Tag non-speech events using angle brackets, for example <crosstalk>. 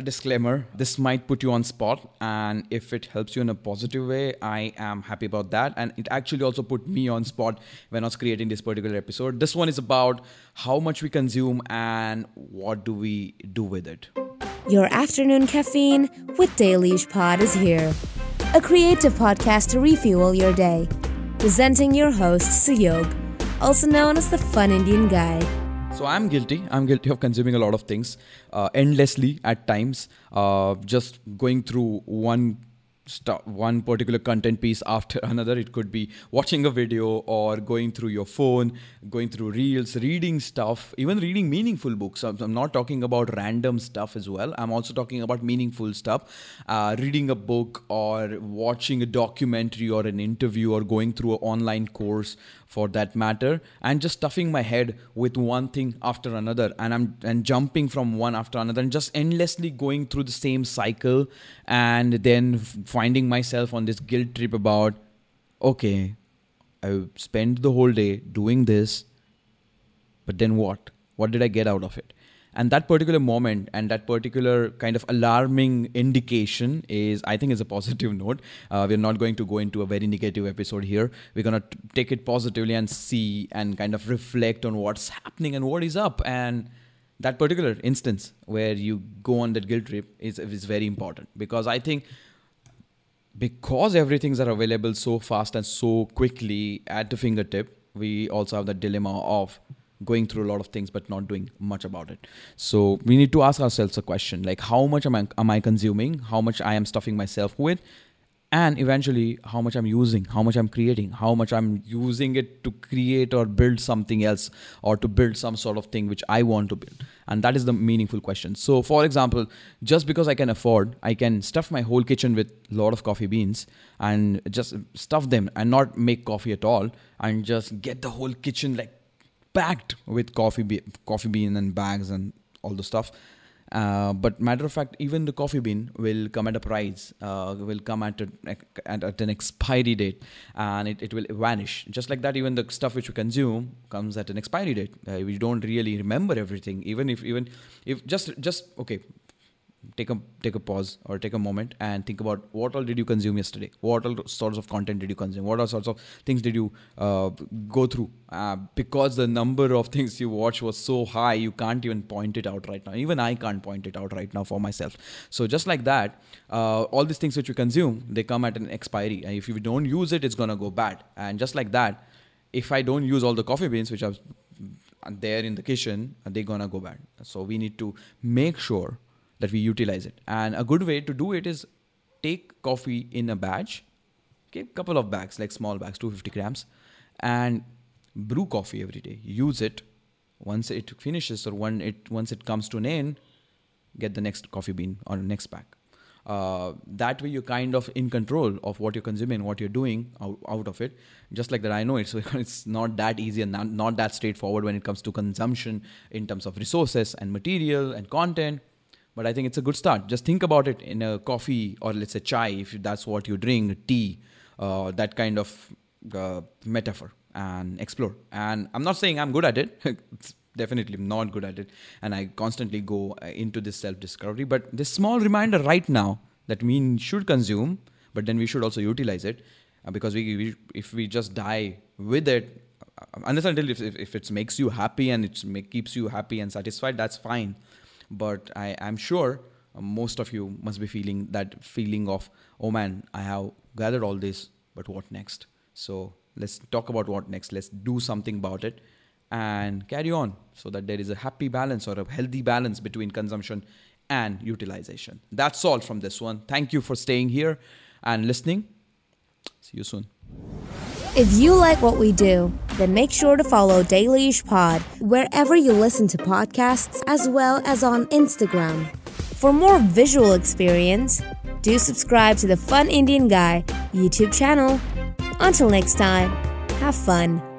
a disclaimer this might put you on spot and if it helps you in a positive way i am happy about that. And it actually also put me on spot when i was creating this particular episode. This one is about how much we consume and what do we do with it. Your afternoon caffeine with Dailyish Pod is here a creative podcast to refuel your day. Presenting your host suyog also known as the fun indian guy so I'm guilty. I'm guilty of consuming a lot of things uh, endlessly at times. Uh, just going through one st- one particular content piece after <laughs> another. It could be watching a video or going through your phone, going through reels, reading stuff, even reading meaningful books. I'm, I'm not talking about random stuff as well. I'm also talking about meaningful stuff. Uh, reading a book or watching a documentary or an interview or going through an online course for that matter and just stuffing my head with one thing after another. And i'm and jumping from one after another and just endlessly going through the same cycle and then finding myself on this guilt trip about okay i spent the whole day doing this but then what? What did i get out of it and that particular moment and that particular kind of alarming indication is i think is a positive <laughs> note. Uh, we're not going to go into a very negative episode here. We're going to take it positively and see and kind of reflect on what's happening and what is up. And that particular instance where you go on that guilt trip is, is very important. Because i think because everything's are available so fast and so quickly at the fingertip we also have the dilemma of going through a lot of things but not doing much about it. So we need to ask ourselves a question like how much am I, am I consuming? How much i am stuffing myself with? And eventually how much i'm using? How much i'm creating? How much i'm using it to create or build something else or to build some sort of thing which i want to build? And that is the meaningful question. So for example just because i can afford i can stuff my whole kitchen with a lot of coffee beans and just stuff them and not make coffee at all and just get the whole kitchen like packed with coffee be- coffee bean and bags and all the stuff. Uh, but matter of fact, even the coffee bean will come at a price, uh, will come at, a, at, at, an expiry date, and it, it will vanish. Just like that, even the stuff which we consume comes at an expiry date. Uh, we don't really remember everything, even if even if just just okay take a take a pause or take a moment and think about what all did you consume yesterday? What all sorts of content did you consume? What all sorts of things did you uh, go through? Uh, because the number of things you watch was so high you can't even point it out right now. Even i can't point it out right now for myself. So just like that uh, all these things which you consume they come at an expiry. And if you don't use it it's going to go bad. And just like that if i don't use all the coffee beans which are there in the kitchen they're going to go bad. So we need to make sure that we utilize it. And a good way to do it is take coffee in a batch, okay, couple of bags, like small bags, 250 grams, and brew coffee every day. Use it. Once it finishes or when it once it comes to an end, get the next coffee bean or next pack. Uh, that way you're kind of in control of what you're consuming, what you're doing out, out of it. Just like that, I know it's <laughs> it's not that easy and not, not that straightforward when it comes to consumption in terms of resources and material and content but I think it's a good start. Just think about it in a coffee or let's say chai, if that's what you drink, tea, uh, that kind of uh, metaphor, and explore. And I'm not saying I'm good at it. <laughs> It's definitely not good at it, and I constantly go uh, into this self-discovery. But this small reminder right now that we should consume, but then we should also utilize it, uh, because we, we, if we just die with it, uh, understand if, if, if it makes you happy and it keeps you happy and satisfied, that's fine but I am sure most of you must be feeling that feeling of, oh man, I have gathered all this, but what next? So let's talk about what next. Let's do something about it and carry on so that there is a happy balance or a healthy balance between consumption and utilization. That's all from this one. Thank you for staying here and listening. See you soon. If you like what we do, then make sure to follow Dailyish Pod wherever you listen to podcasts as well as on Instagram. For more visual experience, do subscribe to the Fun Indian Guy YouTube channel. Until next time, have fun.